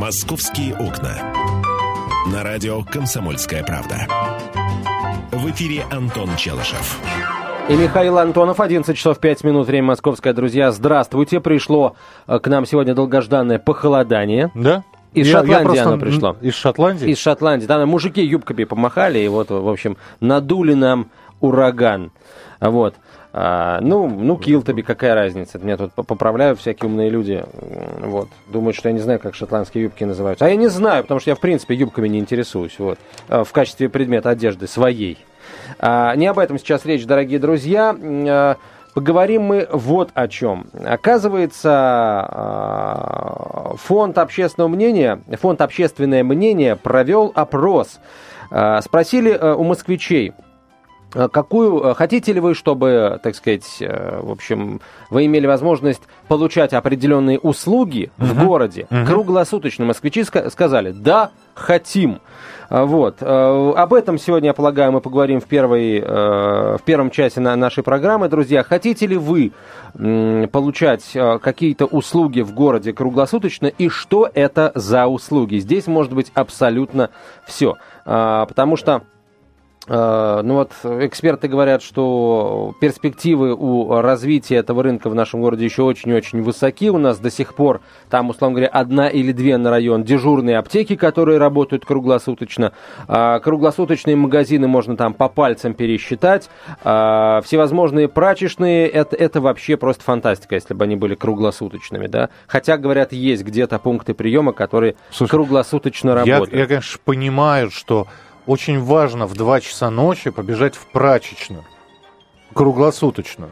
«Московские окна». На радио «Комсомольская правда». В эфире Антон Челышев. И Михаил Антонов, 11 часов 5 минут, время московское. Друзья, здравствуйте. Пришло э, к нам сегодня долгожданное похолодание. Да? Из Я- я Шотландии просто- оно пришло. Из Шотландии? Из Шотландии. Там мужики юбками помахали, и вот, в общем, надули нам ураган. Вот. А, ну, ну, Килтоби, какая разница? Меня тут по- поправляют всякие умные люди. Вот. Думают, что я не знаю, как шотландские юбки называются. А я не знаю, потому что я, в принципе, юбками не интересуюсь. Вот. А, В качестве предмета одежды своей. А, Не об этом сейчас речь, дорогие друзья. А, Поговорим мы вот о чем. Оказывается, а, фонд общественного мнения, фонд общественное мнение провел опрос. Спросили а, у москвичей, Какую а, хотите ли вы, чтобы, так сказать, э, в общем, вы имели возможность получать определенные услуги в городе круглосуточно? Москвичи ска- сказали, да, хотим. Вот. Э, Об этом сегодня, я полагаю, мы поговорим в, первой, э, в первом часе на нашей программы. Друзья, хотите ли вы получать э, какие-то услуги в городе круглосуточно и что это за услуги? Здесь может быть абсолютно все. Потому что Э, Ну вот эксперты говорят, что перспективы у развития этого рынка в нашем городе еще очень-очень высоки. У нас до сих пор там, условно говоря, одна или две на район дежурные аптеки, которые работают круглосуточно. А Круглосуточные магазины можно там по пальцам пересчитать. А Всевозможные прачечные, это, это вообще просто фантастика, если бы они были круглосуточными. Да? Хотя, говорят, есть где-то пункты приема, которые Слушай, круглосуточно Я, работают. я, конечно, понимаю, что очень важно в 2 часа ночи побежать в прачечную. Круглосуточно.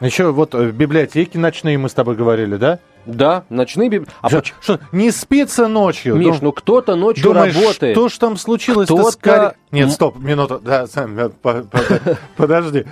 Еще вот э, библиотеки ночные мы с тобой говорили, да? Да, ночные библи... А Что- что, не спится ночью? Миш, Дум- ну кто-то ночью Думаешь, работает. что ж там случилось-то с Кто-то- Кари- Нет, стоп, минуту. Да, Сэм, э, по- по- подожди.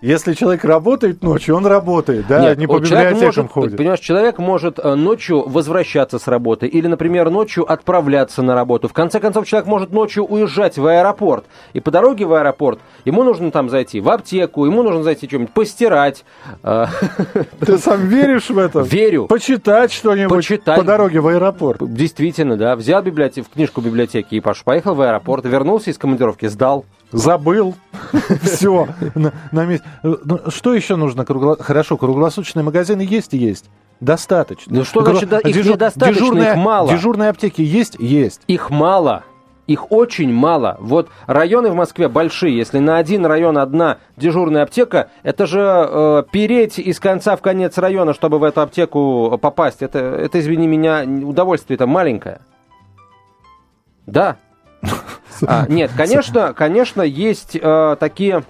Если человек работает ночью, он работает, да, Нет, не по библиотекам может, ходит. Понимаешь, человек может э, ночью возвращаться с работы или, например, ночью отправляться на работу. В конце концов, человек может ночью уезжать в аэропорт. И по дороге в аэропорт ему нужно там зайти в аптеку, ему нужно зайти что-нибудь постирать. э, Ты сам веришь в это? Верю. Почитать что-нибудь Почитать. по дороге в аэропорт. Действительно, да. Взял библиотеку, книжку библиотеки и пош- поехал в аэропорт, вернулся из командировки, сдал. Забыл. Все. На, месте. Ну, что еще нужно? Хорошо, круглосуточные магазины есть и есть. Достаточно. Ну что значит, их недостаточно, их мало. Дежурные аптеки есть? Есть. Их мало. Их очень мало. Вот районы в Москве большие. Если на один район одна дежурная аптека, это же э, переть из конца в конец района, чтобы в эту аптеку попасть. Это, это извини меня, удовольствие-то маленькое. Да. А, нет, конечно, конечно, есть э, такие,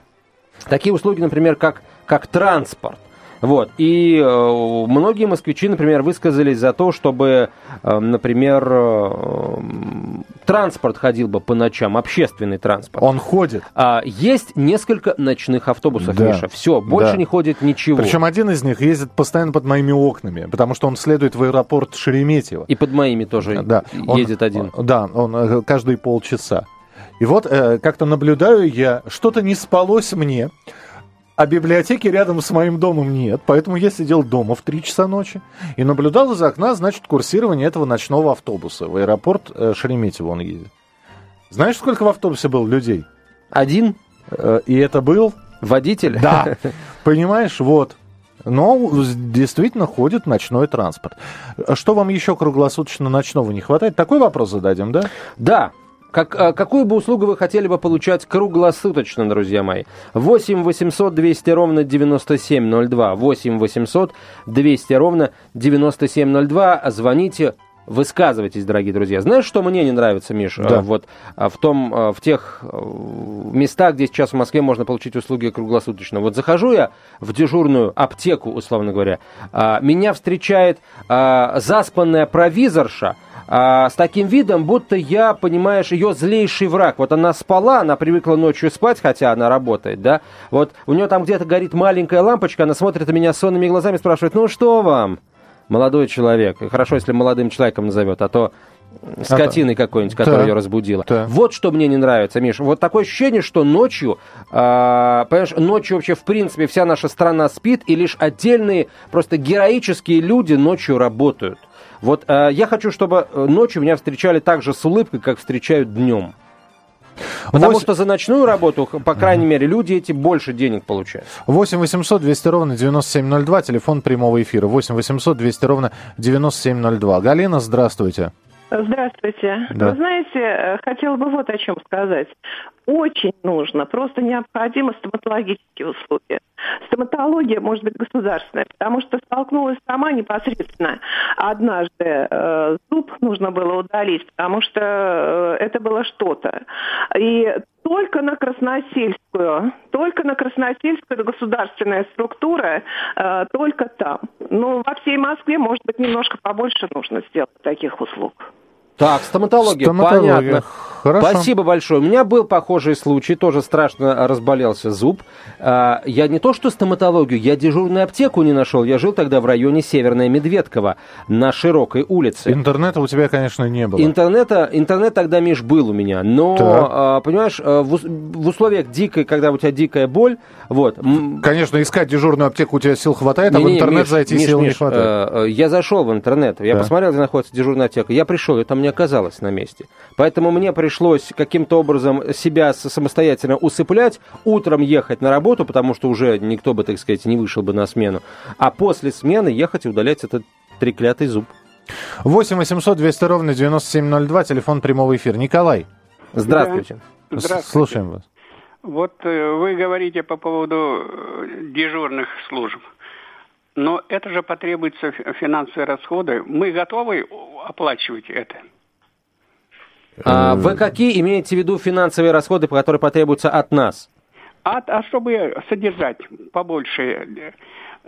такие услуги, например, как, как транспорт. Вот. И э, многие москвичи, например, высказались за то, чтобы, э, например, э, транспорт ходил бы по ночам, общественный транспорт. Он ходит. А, есть несколько ночных автобусов, Да. Миша. Все, больше Да. не ходит ничего. Причем один из них ездит постоянно под моими окнами, потому что он следует в аэропорт Шереметьево. И под моими тоже Да, он- едет один. Да, он каждые полчаса. И вот э, как-то наблюдаю я, что-то не спалось мне, а библиотеки рядом с моим домом нет, поэтому я сидел дома в 3 часа ночи и наблюдал из окна, значит, курсирование этого ночного автобуса. В аэропорт э, Шереметьево он едет. Знаешь, сколько в автобусе было людей? Один Э, и это был... водитель. Да, понимаешь, вот. Но действительно ходит ночной транспорт. А Что вам еще круглосуточно ночного не хватает? Такой вопрос зададим, да? Да. Как, а, какую бы услугу вы хотели бы получать круглосуточно, друзья мои? 8 800 200 ровно 9702. 8 800 200 ровно 9702. Звоните, высказывайтесь, дорогие друзья. Знаешь, что мне не нравится, Миш? Да. А, Вот а, в том, в тех а, местах, где сейчас в Москве можно получить услуги круглосуточно. Вот захожу я в дежурную аптеку, условно говоря, меня встречает заспанная провизорша, а, с таким видом, будто я, понимаешь, ее злейший враг. Вот она спала, она привыкла ночью спать, хотя она работает, да. Вот у нее там где-то горит маленькая лампочка, она смотрит на меня сонными глазами, спрашивает, ну что вам, молодой человек? Хорошо, если молодым человеком назовет, а то скотиной какой-нибудь, которая Да. ее разбудила. Да. Вот что мне не нравится, Миша. Вот такое ощущение, что ночью, а, понимаешь, ночью вообще, в принципе, вся наша страна спит, и лишь отдельные, просто героические люди ночью работают. Вот э, я хочу, чтобы э, ночью меня встречали так же с улыбкой, как встречают днем. Потому 8... что за ночную работу, по крайней мере, люди эти больше денег получают. 8 800 200 ровно 9702, телефон прямого эфира. 8 800 200 ровно 9702. Галина, здравствуйте. Здравствуйте. Да. Вы знаете, э, хотела бы вот о чем сказать. Очень нужно, просто необходимо стоматологические услуги. Стоматология может быть государственная, потому что столкнулась сама непосредственно. Однажды э, зуб нужно было удалить, потому что э, это было что-то. И только на Красносельскую, только на Красносельскую, это государственная структура, э, только там. Ну, во всей Москве, может быть, немножко побольше нужно сделать таких услуг. Так, стоматология, стоматология. понятно. Хорошо. Спасибо большое. У меня был похожий случай, тоже страшно разболелся зуб. А, я не то что стоматологию, я дежурную аптеку не нашел. Я жил тогда в районе Северная Медведково на широкой улице. Интернета у тебя, конечно, не было. Интернета, интернет тогда, Миш, был у меня. Но, так. понимаешь, а, в, в условиях дикой, когда у тебя дикая боль, вот. Конечно, искать дежурную аптеку у тебя сил хватает, не, а в интернет Миш, зайти Миш, сил Миш, не хватает. А, я зашел в интернет, я да. посмотрел, где находится дежурная аптека. Я пришел, и там не оказалось на месте. Поэтому мне пришлось каким-то образом себя самостоятельно усыплять, утром ехать на работу, потому что уже никто бы, так сказать, не вышел бы на смену, а после смены ехать и удалять этот треклятый зуб. 8 800 200 ровно 9702, телефон прямого эфира. Николай. Здравствуйте. Здравствуйте. Слушаем вас. Вот э, вы говорите по поводу э, дежурных служб. Но это же потребуется финансовые расходы. Мы готовы оплачивать это? А вы какие имеете в виду финансовые расходы, которые потребуются от нас? А, а чтобы содержать побольше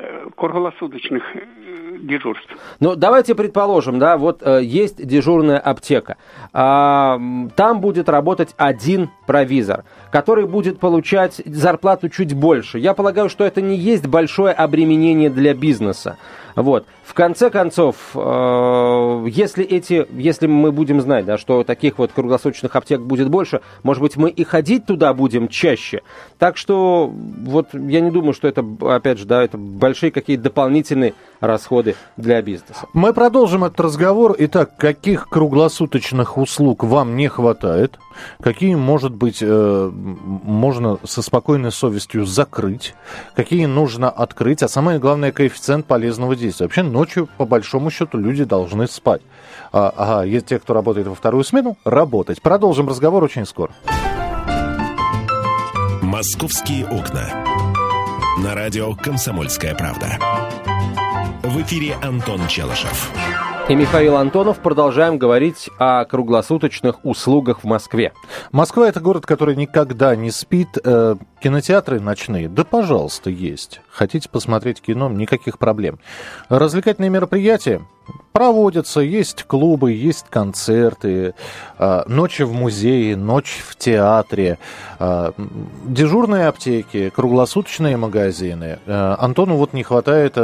Э, круглосуточных э, дежурств. Ну, давайте предположим, да, вот э, есть дежурная аптека. А, там будет работать один провизор, который будет получать зарплату чуть больше. Я полагаю, что это не есть большое обременение для бизнеса. Вот. В конце концов, э, если эти, если мы будем знать, да, что таких вот круглосуточных аптек будет больше, может быть, мы и ходить туда будем чаще. Так что, вот я не думаю, что это, опять же, да, это большие какие-то дополнительные расходы для бизнеса. Мы продолжим этот разговор. Итак, каких круглосуточных услуг вам не хватает? Какие, может быть, э, можно со спокойной совестью закрыть? Какие нужно открыть? А самое главное, коэффициент полезного действия. Вообще, ночью, по большому счету, люди должны спать. А, ага, есть те, кто работает во вторую смену, работать. Продолжим разговор очень скоро. «Московские окна». На радио «Комсомольская правда». В эфире Антон Челышев. И Михаил Антонов. Продолжаем говорить о круглосуточных услугах в Москве. Москва это город, который никогда не спит. Э, кинотеатры ночные, да пожалуйста, есть. Хотите посмотреть кино, никаких проблем. Развлекательные мероприятия, проводятся, есть клубы, есть концерты, а, ночи в музее, ночь в театре, а, дежурные аптеки, круглосуточные магазины. А, Антону вот не хватает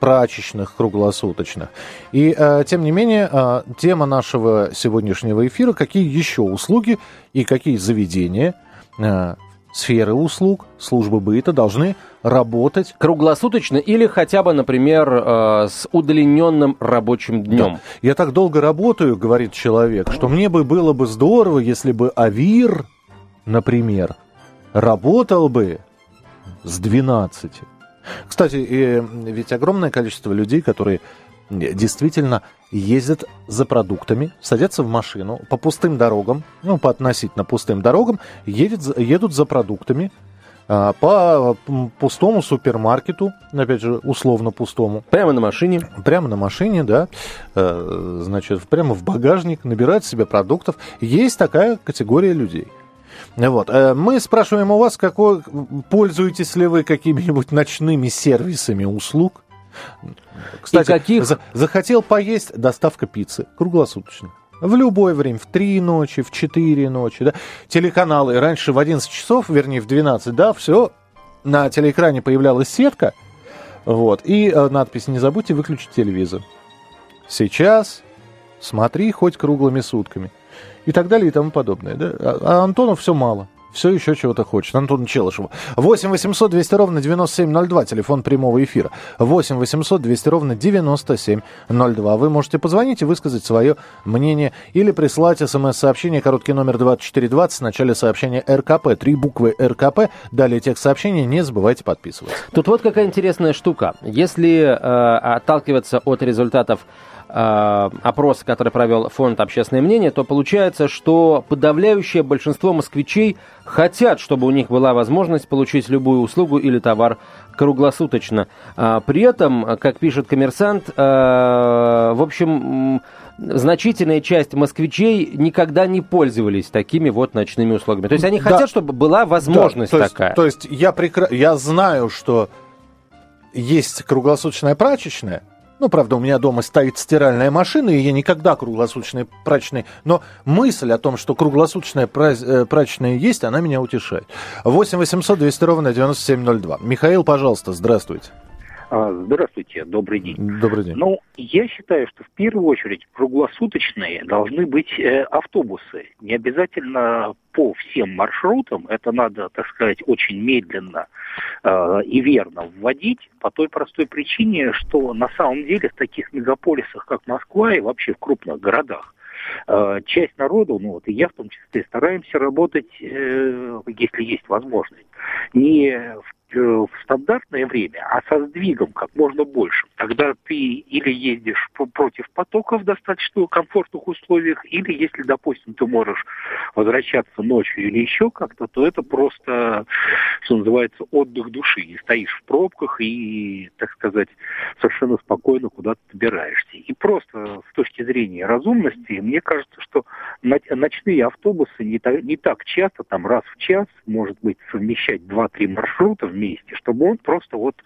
прачечных круглосуточных. И, тем не менее, тема нашего сегодняшнего эфира, какие еще услуги и какие заведения сферы услуг, службы быта должны работать круглосуточно или хотя бы, например, э, с удлиненным рабочим днем. Да. Я так долго работаю, говорит человек, что мне бы было бы здорово, если бы Авир, например, работал бы с 12. Кстати, ведь огромное количество людей, которые действительно ездят за продуктами, садятся в машину по пустым дорогам, ну, по относительно пустым дорогам, едет, едут за продуктами а, по пустому супермаркету, опять же, условно пустому. Прямо на машине? Прямо на машине, да. Э, значит, прямо в багажник набирать себе продуктов. Есть такая категория людей. Вот. Э, мы спрашиваем у вас, какой, пользуетесь ли вы какими-нибудь ночными сервисами услуг? Кстати, каких... за, захотел поесть, доставка пиццы круглосуточно. В любое время, в 3 ночи, в 4 ночи, да. Телеканалы раньше в 11 часов, вернее, в 12, да, все, на телеэкране появлялась сетка, вот, и э, надпись «Не забудьте выключить телевизор». Сейчас смотри хоть круглыми сутками. И так далее, и тому подобное, да. А, а Антону все мало. Все еще чего-то хочет. Антон Челышев. 8 800 200 ровно 9702, телефон прямого эфира. 8 800 200 ровно 9702. Вы можете позвонить и высказать свое мнение или прислать смс-сообщение, короткий номер 2420, в начале сообщения РКП. Три буквы РКП, далее текст сообщения, не забывайте подписываться. Тут вот какая интересная штука. Если э, отталкиваться от результатов опроса, который провел фонд «Общественное мнение», то получается, что подавляющее большинство москвичей хотят, чтобы у них была возможность получить любую услугу или товар круглосуточно. А при этом, как пишет коммерсант, э, в общем, значительная часть москвичей никогда не пользовались такими вот ночными услугами. То есть они да. хотят, чтобы была возможность да, то такая. Есть, то есть я, прекра... я знаю, что есть круглосуточная прачечная, ну, правда, у меня дома стоит стиральная машина, и я никогда круглосуточной прачечной... Но мысль о том, что круглосуточная э, прачечная есть, она меня утешает. 8 800 200 ровно 9702. Михаил, пожалуйста, здравствуйте. А, здравствуйте, добрый день. Добрый день. Ну, я считаю, что в первую очередь круглосуточные должны быть э, автобусы. Не обязательно по всем маршрутам, это надо, так сказать, очень медленно э, и верно вводить, по той простой причине, что на самом деле в таких мегаполисах, как Москва и вообще в крупных городах, э, часть народу, ну вот и я в том числе, стараемся работать, э, если есть возможность, не в в стандартное время, а со сдвигом как можно больше. Тогда ты или ездишь против потока в достаточно комфортных условиях, или если, допустим, ты можешь возвращаться ночью или еще как-то, то это просто, что называется, отдых души. Не стоишь в пробках и, так сказать, совершенно спокойно куда-то добираешься. И просто с точки зрения разумности, мне кажется, что ночные автобусы не так, не так часто, там раз в час, может быть, совмещать 2-3 маршрута вместе, чтобы он просто вот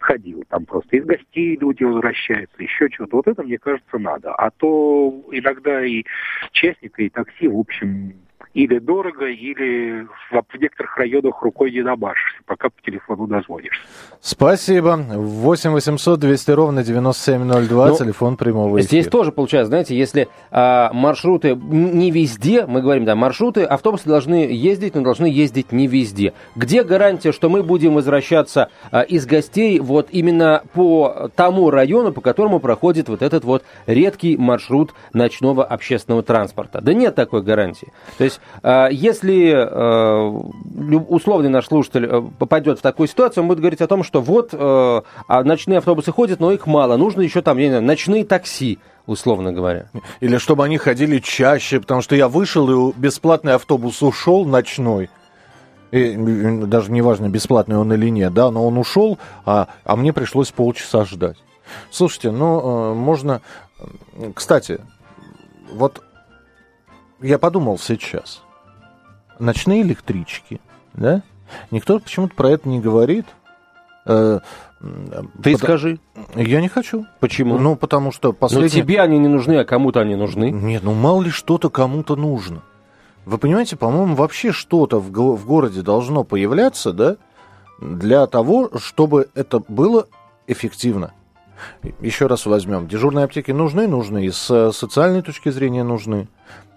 ходил. Там просто из гостей люди возвращаются, еще чего-то. Вот это, мне кажется, надо. А то иногда и частника, и такси, в общем, или дорого, или в некоторых районах рукой не добашишься, пока по телефону дозвонишься. Спасибо. 8 800 200 ровно 9702, ну, телефон прямого эфира. Здесь тоже получается, знаете, если а, маршруты не везде, мы говорим, да, маршруты, автобусы должны ездить, но должны ездить не везде. Где гарантия, что мы будем возвращаться а, из гостей вот именно по тому району, по которому проходит вот этот вот редкий маршрут ночного общественного транспорта? Да нет такой гарантии. То есть а, если э, условный наш слушатель э, попадет в такую ситуацию, он будет говорить о том, что вот э, а ночные автобусы ходят, но их мало, нужно еще там, я не знаю, ночные такси условно говоря. Или чтобы они ходили чаще, потому что я вышел, и бесплатный автобус ушел ночной. И даже неважно, бесплатный он или нет, да, но он ушел, а, а мне пришлось полчаса ждать. Слушайте, ну, можно... Кстати, вот я подумал сейчас. Ночные электрички, да? Никто почему-то про это не говорит. Э, Ты Под... скажи. Я не хочу. Почему? Ну, потому что последние... Но тебе они не нужны, а кому-то они нужны. Нет, ну мало ли что-то кому-то нужно. Вы понимаете, по-моему, вообще что-то в, го- в городе должно появляться, да, для того, чтобы это было эффективно. Еще раз возьмем. Дежурные аптеки нужны? Нужны. И с социальной точки зрения нужны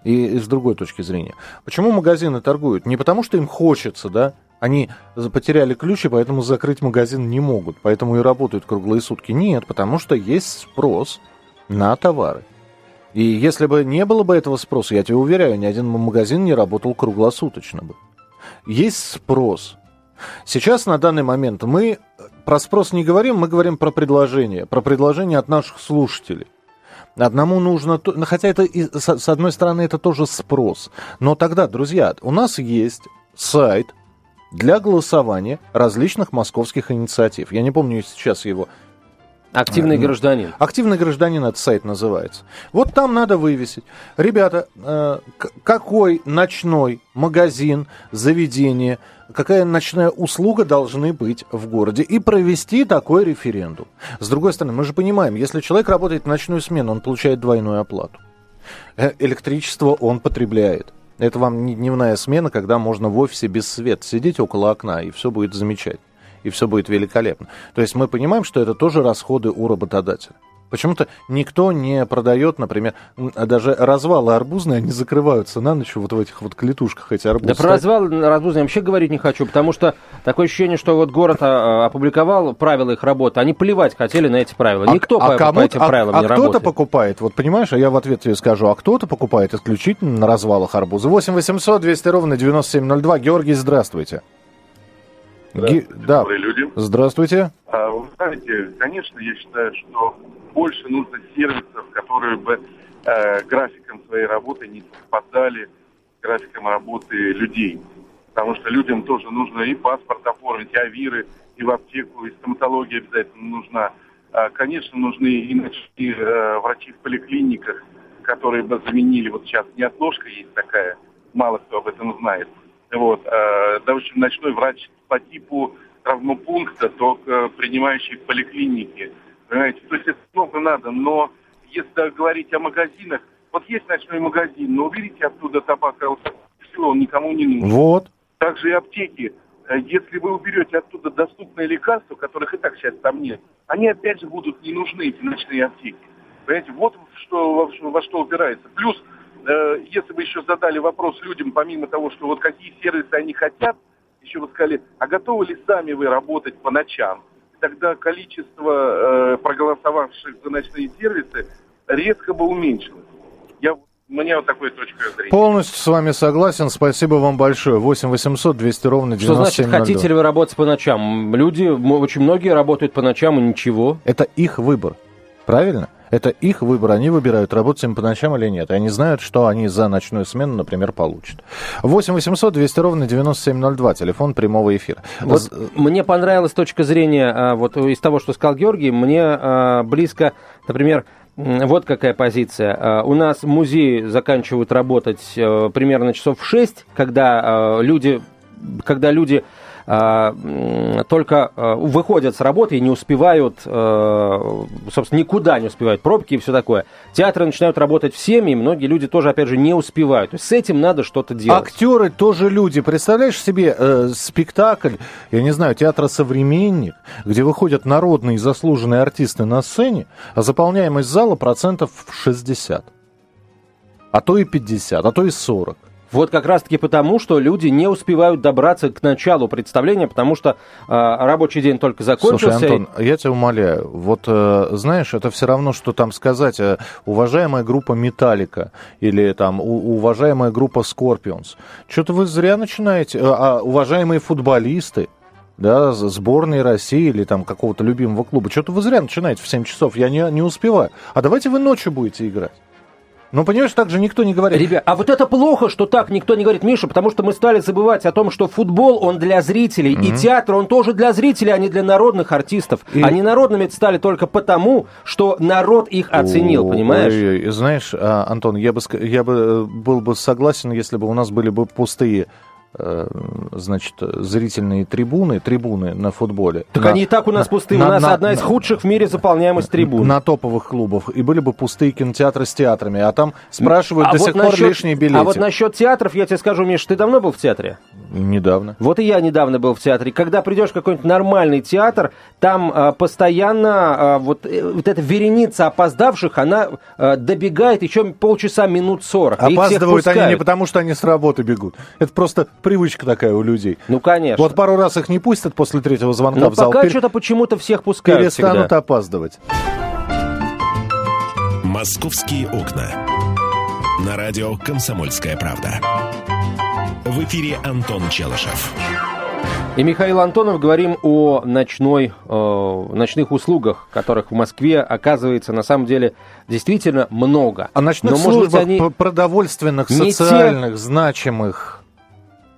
и, и с другой точки зрения. Почему магазины торгуют? Не потому, что им хочется, да, они потеряли ключи, поэтому закрыть магазин не могут, поэтому и работают круглые сутки. Нет, потому что есть спрос на товары. И если бы не было бы этого спроса, я тебе уверяю, ни один магазин не работал круглосуточно бы. Есть спрос. Сейчас, на данный момент, мы про спрос не говорим, мы говорим про предложение. Про предложение от наших слушателей. Одному нужно, ну, хотя это, с одной стороны, это тоже спрос. Но тогда, друзья, у нас есть сайт для голосования различных московских инициатив. Я не помню сейчас его Активный гражданин. Активный гражданин этот сайт называется. Вот там надо вывесить. Ребята, э, какой ночной магазин, заведение, какая ночная услуга должны быть в городе и провести такой референдум. С другой стороны, мы же понимаем, если человек работает в ночную смену, он получает двойную оплату. Э, электричество он потребляет. Это вам не дневная смена, когда можно в офисе без света сидеть около окна, и все будет замечательно и все будет великолепно. То есть мы понимаем, что это тоже расходы у работодателя. Почему-то никто не продает, например, даже развалы арбузные, они закрываются на ночь вот в этих вот клетушках эти арбузы. Да про развалы арбузные вообще говорить не хочу, потому что такое ощущение, что вот город а, а, опубликовал правила их работы, они плевать хотели на эти правила. А Никто а, по, кому, по этим а, правилам а не кто-то работает. покупает, вот понимаешь, а я в ответ тебе скажу, а кто-то покупает исключительно на развалах арбуза. 8 800 200 ровно 9702. Георгий, здравствуйте. Здравствуйте, Ги- да. люди. Здравствуйте. А, Вы знаете, конечно, я считаю, что больше нужно сервисов, которые бы э, графиком своей работы не совпадали с графиком работы людей. Потому что людям тоже нужно и паспорт оформить, и авиры, и в аптеку, и стоматология обязательно нужна. А, конечно, нужны и ночные э, врачи в поликлиниках, которые бы заменили, вот сейчас неотложка есть такая, мало кто об этом знает. Вот, э, даже ночной врач по типу травмопункта, только принимающий в поликлинике. Понимаете, то есть это много надо, но если говорить о магазинах, вот есть ночной магазин, но уберите оттуда табак, все, он никому не нужен. Вот. Также и аптеки. Э, Если вы уберете оттуда доступные лекарства, которых и так сейчас там нет, они опять же будут не нужны, эти ночные аптеки. Понимаете, вот что, во, что- во что упирается. Плюс, э, если бы еще задали вопрос людям, помимо того, что вот какие сервисы они хотят, еще вы сказали, а готовы ли сами вы работать по ночам? Тогда количество э, проголосовавших за ночные сервисы резко бы уменьшилось. Я, у меня вот такой точка зрения. Полностью с вами согласен. Спасибо вам большое. 8 800 200 ровно Что значит, 9702. хотите ли вы работать по ночам? Люди, очень многие работают по ночам и ничего. Это их выбор. Правильно? Это их выбор. Они выбирают, работать им по ночам или нет. И они знают, что они за ночную смену, например, получат. 8 800 200 ровно 9702. Телефон прямого эфира. Вот З- мне понравилась точка зрения а, вот из того, что сказал Георгий. Мне а, близко, например, вот какая позиция. А, У нас музеи заканчивают работать э, примерно часов в 6, когда люди, когда люди только а, выходят с работы и не успевают, э, собственно, никуда не успевают, пробки и все такое. Театры начинают работать в 7, и многие люди тоже, опять же, не успевают. То есть с этим надо что-то делать. Актеры тоже люди. Представляешь себе э, спектакль, я не знаю, театра «Современник», где выходят народные заслуженные артисты на сцене, а заполняемость зала процентов в 60. А то и 50, а то и 40. Вот как раз-таки потому, что люди не успевают добраться к началу представления, потому что э, рабочий день только закончился. Слушай, Антон, я тебя умоляю, вот э, знаешь, это все равно, что там сказать, э, уважаемая группа Металлика или там у- уважаемая группа Скорпионс. Что-то вы зря начинаете, э, а уважаемые футболисты, да, сборной России или там какого-то любимого клуба, что-то вы зря начинаете в 7 часов, я не, не успеваю. А давайте вы ночью будете играть. Ну, понимаешь, так же никто не говорит. Ребят, а вот это плохо, что так никто не говорит, Миша, потому что мы стали забывать о том, что футбол, он для зрителей, и театр, он тоже для зрителей, а не для народных артистов. И- Они народными стали только потому, что народ их оценил, Ой, понимаешь? ой, ой. Знаешь, а, Антон, я бы, я бы э, был бы согласен, если бы у нас были бы пустые значит, зрительные трибуны, трибуны на футболе. Так На- они и так у нас на- пустые. на- у нас на- одна из на- худших в мире заполняемость трибун. На топовых клубах. И были бы пустые кинотеатры с театрами. А там спрашивают до вот сих пор насчет- лишние билеты. А вот насчет театров, я тебе скажу, Миш, ты давно был в театре? Недавно. Вот и я недавно был в театре. Когда придешь в какой-нибудь нормальный театр, там а, постоянно а, вот, э, вот эта вереница опоздавших, она а, добегает еще полчаса, минут сорок. Опаздывают они не потому, что они с работы бегут. Это просто привычка такая у людей. Ну, конечно. Вот пару раз их не пустят после третьего звонка Но в зал. пока пер- что-то почему-то всех пускают перестанут всегда. опаздывать. «Московские окна». На радио «Комсомольская правда». В эфире Антон Челышев. И Михаил Антонов говорим о ночной, э, ночных услугах, которых в Москве оказывается на самом деле действительно много. О ночных Но, может быть, службах они п- продовольственных, не те- социальных, значимых.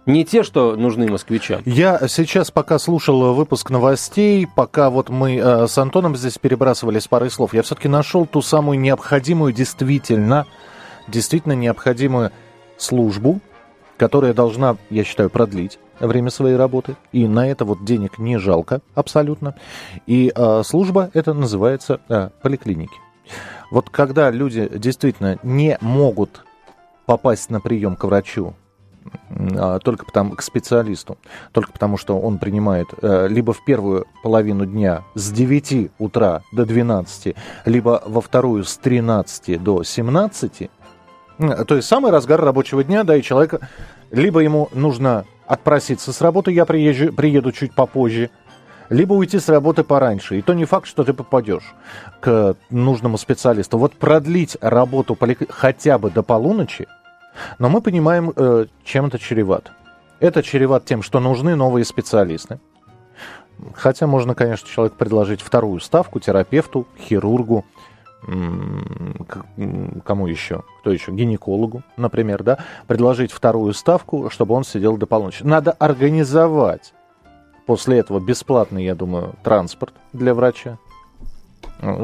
Не те, что нужны москвичам. Я сейчас пока слушал выпуск новостей, пока вот мы э, с Антоном здесь перебрасывались парой слов, я все-таки нашел ту самую необходимую, действительно, действительно необходимую службу, которая должна, я считаю, продлить время своей работы. И на это вот денег не жалко абсолютно. И э, служба это называется э, поликлиники. Вот когда люди действительно не могут попасть на прием к врачу только потому, к специалисту, только потому что он принимает э, либо в первую половину дня с 9 утра до 12, либо во вторую с 13 до 17, то есть самый разгар рабочего дня, да, и человека, либо ему нужно отпроситься с работы, я приезжу, приеду чуть попозже, либо уйти с работы пораньше. И то не факт, что ты попадешь к нужному специалисту. Вот продлить работу хотя бы до полуночи, но мы понимаем, э, чем это чревато. Это чревато тем, что нужны новые специалисты. Хотя можно, конечно, человек предложить вторую ставку терапевту, хирургу, кому еще? Кто еще? Гинекологу, например, да? Предложить вторую ставку, чтобы он сидел до полуночи. Надо организовать после этого бесплатный, я думаю, транспорт для врача,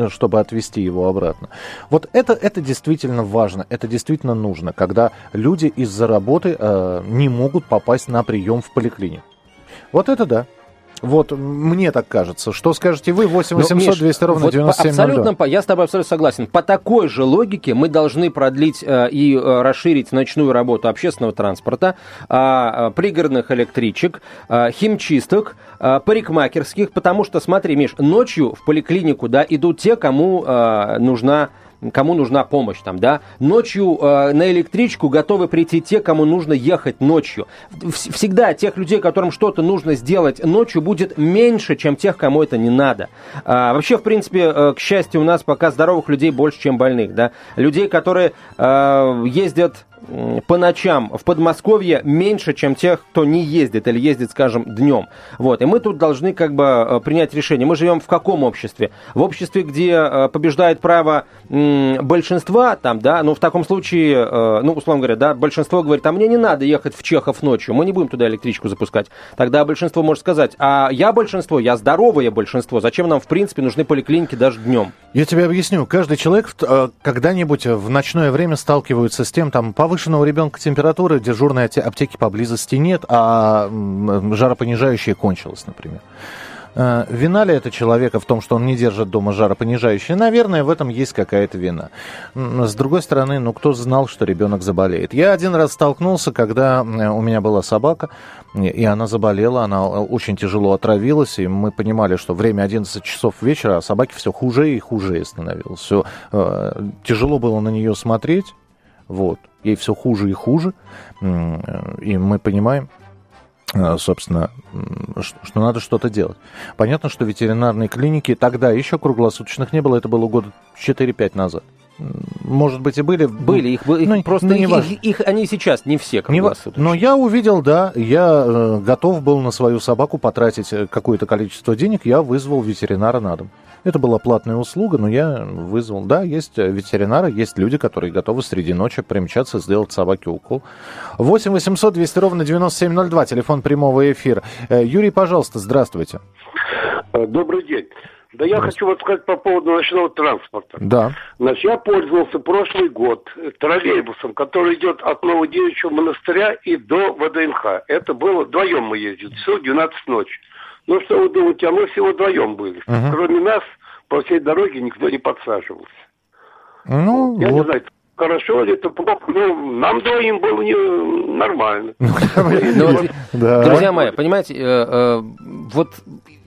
чтобы отвезти его обратно. Вот это, это действительно важно, это действительно нужно, когда люди из-за работы э, не могут попасть на прием в поликлинику. Вот это да. Вот мне так кажется. Что скажете вы? 8 800 200 ровно 9702. Вот абсолютно, я с тобой абсолютно согласен. По такой же логике мы должны продлить э, и э, расширить ночную работу общественного транспорта, а, э, пригородных электричек, э, химчисток, э, парикмахерских, потому что, смотри, Миш, ночью в поликлинику да, идут те, кому э, нужна кому нужна помощь там, да. Ночью э, на электричку готовы прийти те, кому нужно ехать ночью. Всегда тех людей, которым что-то нужно сделать ночью, будет меньше, чем тех, кому это не надо. А, вообще, в принципе, э, к счастью, у нас пока здоровых людей больше, чем больных, да. Людей, которые э, ездят по ночам в Подмосковье меньше, чем тех, кто не ездит или ездит, скажем, днем. Вот. И мы тут должны как бы э, принять решение. Мы живем в каком обществе? В обществе, где э, побеждает право большинства, там, да, ну, в таком случае, э, ну, условно говоря, да, большинство говорит, а мне не надо ехать в Чехов ночью, мы не будем туда электричку запускать. Тогда большинство может сказать, а я большинство, я здоровое большинство, зачем нам, в принципе, нужны поликлиники даже днем? Я тебе объясню. Каждый человек когда-нибудь в ночное время сталкивается с тем, там, повыше повышенного ребенка температуры, дежурной аптеки поблизости нет, а жаропонижающее кончилось, например. Э, вина ли это человека в том, что он не держит дома жаропонижающее? Наверное, в этом есть какая-то вина. С другой стороны, ну кто знал, что ребенок заболеет? Я один раз столкнулся, когда у меня была собака, и она заболела, она очень тяжело отравилась, и мы понимали, что время 11 часов вечера, а собаке все хуже и хуже становилось. Все э, тяжело было на нее смотреть, вот ей все хуже и хуже, и мы понимаем, э, собственно, что надо что-то делать. Понятно, что ветеринарные клиники тогда еще круглосуточных не было, это было года 4-5 назад. Может быть, и были. Были, их, их ну, просто ну, их, их, их, они сейчас не все круглосуточные. Но я увидел, да, я э, готов был на свою собаку потратить э, какое-то количество денег, я вызвал ветеринара на дом. Это была платная услуга, но я вызвал. Да, есть ветеринары, есть люди, которые готовы среди ночи примчаться, сделать собаке укол. 8 800 200 ровно 9702, телефон прямого эфира. Э, Юрий, пожалуйста, здравствуйте. Э, добрый день. Да я хочу вот сказать по поводу ночного транспорта. Да. Значит, я пользовался прошлый год троллейбусом, который идет от Новодевичьего монастыря и до ВДНХ. Это было, вдвоем мы ездили, все 12 ночи. Ну, что вы думаете, а мы всего вдвоем были. Угу. Кроме нас по всей дороге никто не подсаживался. Ну, Я вот. не знаю, хорошо ли это плохо, но нам двоим было не нормально. Ну, друзья мои, понимаете, э, э, вот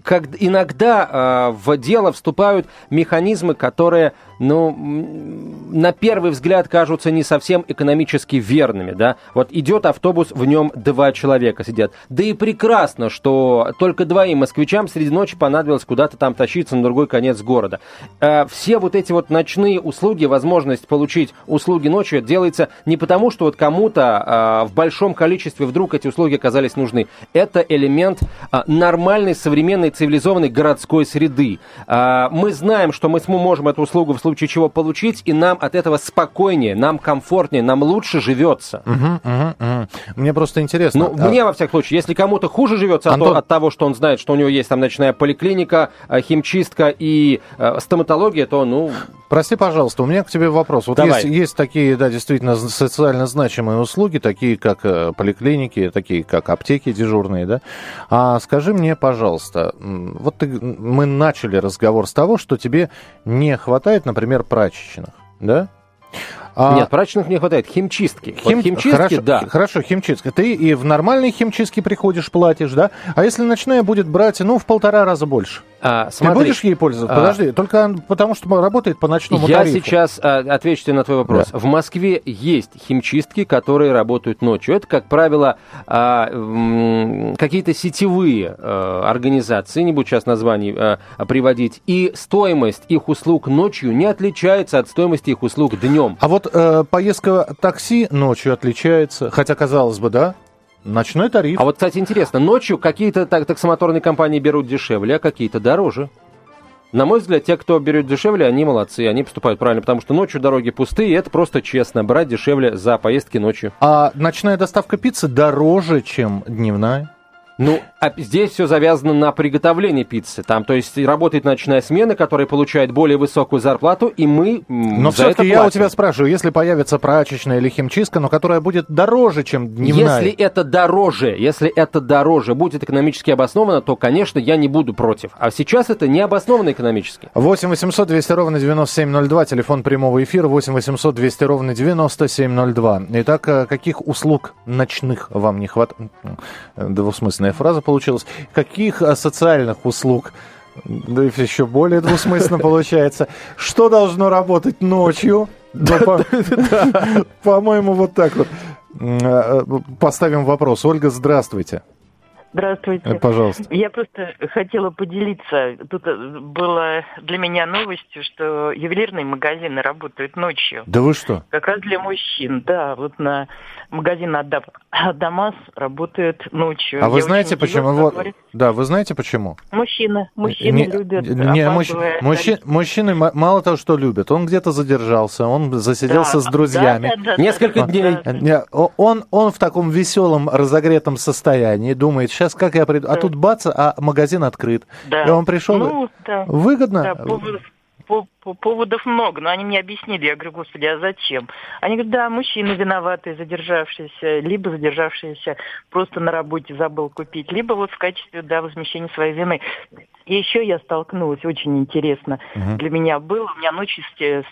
как иногда э, в дело вступают механизмы, которые, ну, на первый взгляд кажутся не совсем экономически верными, да. Вот идет автобус, в нем два человека сидят. Да и прекрасно, что только двоим москвичам среди ночи понадобилось куда-то там тащиться на другой конец города. Э, все вот эти вот ночные услуги, возможность получить услуги ночью, делается не потому, что вот кому-то э, в большом количестве вдруг эти услуги оказались нужны. Это элемент э, нормальной современной цивилизованной городской среды. А, мы знаем, что мы можем эту услугу в случае чего получить, и нам от этого спокойнее, нам комфортнее, нам лучше живется. Угу, угу, угу. Мне просто интересно. Ну, а... мне, во всяком случае, если кому-то хуже живется Антон... от, от того, что он знает, что у него есть там ночная поликлиника, а, химчистка и э, стоматология, то, ну... Прости, пожалуйста, у меня к тебе вопрос. Вот Давай. есть, есть такие, да, действительно социально значимые услуги, такие как э, поликлиники, такие как аптеки дежурные, да. А скажи мне, пожалуйста, вот ты, мы начали разговор с того, что тебе не хватает, например, прачечных, да? А... Нет, прачечных не хватает. Химчистки. Хим... Вот химчистки, хорошо, да. Хорошо, химчистка. Ты и в нормальной химчистке приходишь, платишь, да? А если ночная будет брать, ну, в полтора раза больше? А, смотри, Ты будешь ей пользоваться? А, Подожди, только потому что работает по ночному я тарифу. Я сейчас а, отвечу тебе на твой вопрос. Да. В Москве есть химчистки, которые работают ночью. Это, как правило, а, какие-то сетевые а, организации, не буду сейчас названий а, приводить, и стоимость их услуг ночью не отличается от стоимости их услуг днем. А вот э, поездка такси ночью отличается, хотя казалось бы, да? Ночной тариф. А вот, кстати, интересно, ночью какие-то так, таксомоторные компании берут дешевле, а какие-то дороже. На мой взгляд, те, кто берет дешевле, они молодцы, они поступают правильно, потому что ночью дороги пустые, и это просто честно, брать дешевле за поездки ночью. А ночная доставка пиццы дороже, чем дневная? Ну, а здесь все завязано на приготовлении пиццы. Там, то есть, работает ночная смена, которая получает более высокую зарплату, и мы Но все-таки я у тебя спрашиваю, если появится прачечная или химчистка, но которая будет дороже, чем дневная? Если это дороже, если это дороже, будет экономически обосновано, то, конечно, я не буду против. А сейчас это не обосновано экономически. 8 800 200 ровно 9702, телефон прямого эфира 8 800 200 ровно 9702. Итак, э, каких услуг ночных вам не хватает? Двусмысленная фраза получилась. Каких а, социальных услуг? Да еще более двусмысленно получается. Что должно работать ночью? По-моему, вот так вот. А, а, поставим вопрос. Ольга, здравствуйте. Здравствуйте. Э, пожалуйста. Я просто хотела поделиться. Тут э, было для меня новостью, что ювелирные магазины работают ночью. Да вы что? Как раз для мужчин, да. Вот на магазин Адамас работает ночью. А вы знаете почему? Вот, да, вы знаете почему? Мужчины. Мужчины не, любят. Не, мужч, мужчи, мужчины мало того, что любят. Он где-то задержался, он засиделся да, с друзьями. Да, да, да, Несколько да, дней. Да. Он, он в таком веселом, разогретом состоянии думает, сейчас как я приду. А да. А тут бац, а магазин открыт. Да. И он пришел. Ну, да. Выгодно. Да, по, по, поводов много, но они мне объяснили. Я говорю, господи, а зачем? Они говорят, да, мужчины виноваты, задержавшиеся, либо задержавшиеся просто на работе забыл купить, либо вот в качестве, да, возмещения своей вины. И еще я столкнулась, очень интересно угу. для меня было, у меня ночью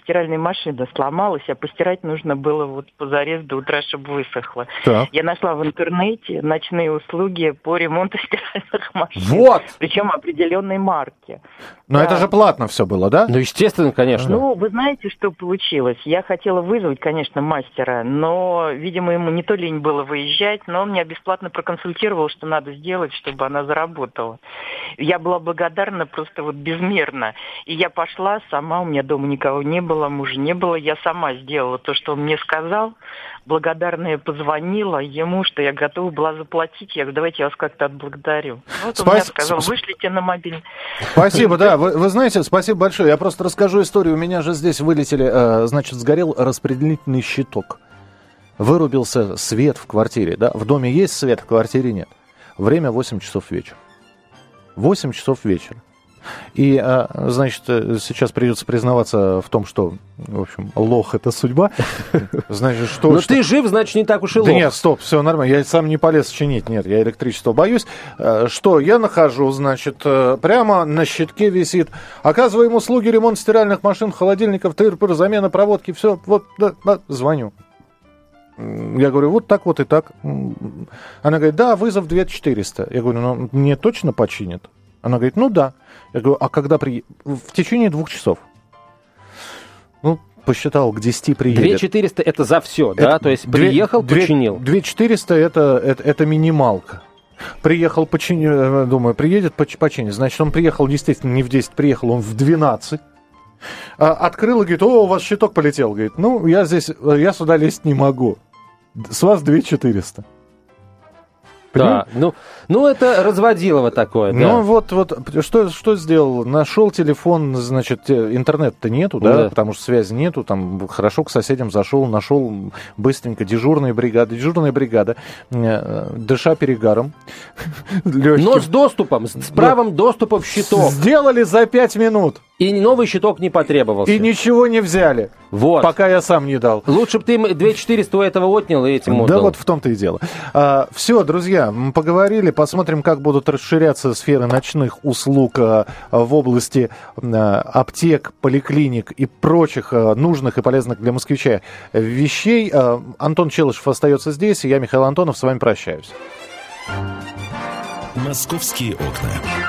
стиральная машина сломалась, а постирать нужно было вот позарез до утра, чтобы высохло. Так. Я нашла в интернете ночные услуги по ремонту стиральных машин. Вот! Причем определенной марки. Но да. это же платно все было, да? Ну, естественно, конечно. Ну, вы знаете, что получилось? Я хотела вызвать, конечно, мастера, но, видимо, ему не то лень было выезжать, но он меня бесплатно проконсультировал, что надо сделать, чтобы она заработала. Я была благодарна благодарна просто вот безмерно. И я пошла сама, у меня дома никого не было, мужа не было, я сама сделала то, что он мне сказал. Благодарная позвонила ему, что я готова была заплатить. Я говорю, давайте я вас как-то отблагодарю. Вот Спас... он мне сказал, вышлите на мобильный. Спасибо, да. Вы, вы знаете, спасибо большое. Я просто расскажу историю. У меня же здесь вылетели, э, значит, сгорел распределительный щиток. Вырубился свет в квартире, да? В доме есть свет, в квартире нет. Время 8 часов вечера. 8 часов вечера. И, а, значит, э, сейчас придется признаваться в том, что, в общем, лох это судьба. Значит, что... Но ты жив, значит, не так уж и лох. Да нет, стоп, все нормально. Я сам не полез чинить. Нет, я электричество боюсь. Э, что, я нахожу, значит, э, прямо на щитке висит. Оказываем услуги ремонт стиральных машин, холодильников, тыр-пыр, замена проводки, все. Вот, да, да, звоню. Я говорю, вот так вот и так. Она говорит, да, вызов 2400. Я говорю, ну, мне точно починят? Она говорит, ну да. Я говорю, а когда при... В течение двух часов. Ну, посчитал, к 10 приедет. 2400 это за все, это, да? То есть 2, приехал, 2, починил. 2400 это, это, это минималка. Приехал, починил, э, думаю, приедет, починит. Значит, он приехал, естественно, не в 10, приехал он в 12. А, открыл и говорит, о, у вас щиток полетел. Говорит, ну, я здесь, я сюда лезть не могу. С вас 2400. Да, ну, ну это разводилово такое, да. Ну вот, вот что, что сделал? Нашел телефон, значит, интернет-то нету, да, да, потому что связи нету, там хорошо к соседям зашел, нашел быстренько дежурная бригада, дежурная бригада, э, дыша перегаром. Но с доступом, с правом доступа в щиток. Сделали за пять минут. И новый щиток не потребовался. И ничего не взяли. Вот. Пока я сам не дал. Лучше бы ты 2400 у этого отнял и этим отдал. Да вот в том-то и дело. А, все, друзья, мы поговорили, посмотрим, как будут расширяться сферы ночных услуг а, в области а, аптек, поликлиник и прочих а, нужных и полезных для москвича вещей. А, Антон Челышев остается здесь, и я, Михаил Антонов, с вами прощаюсь. «Московские окна».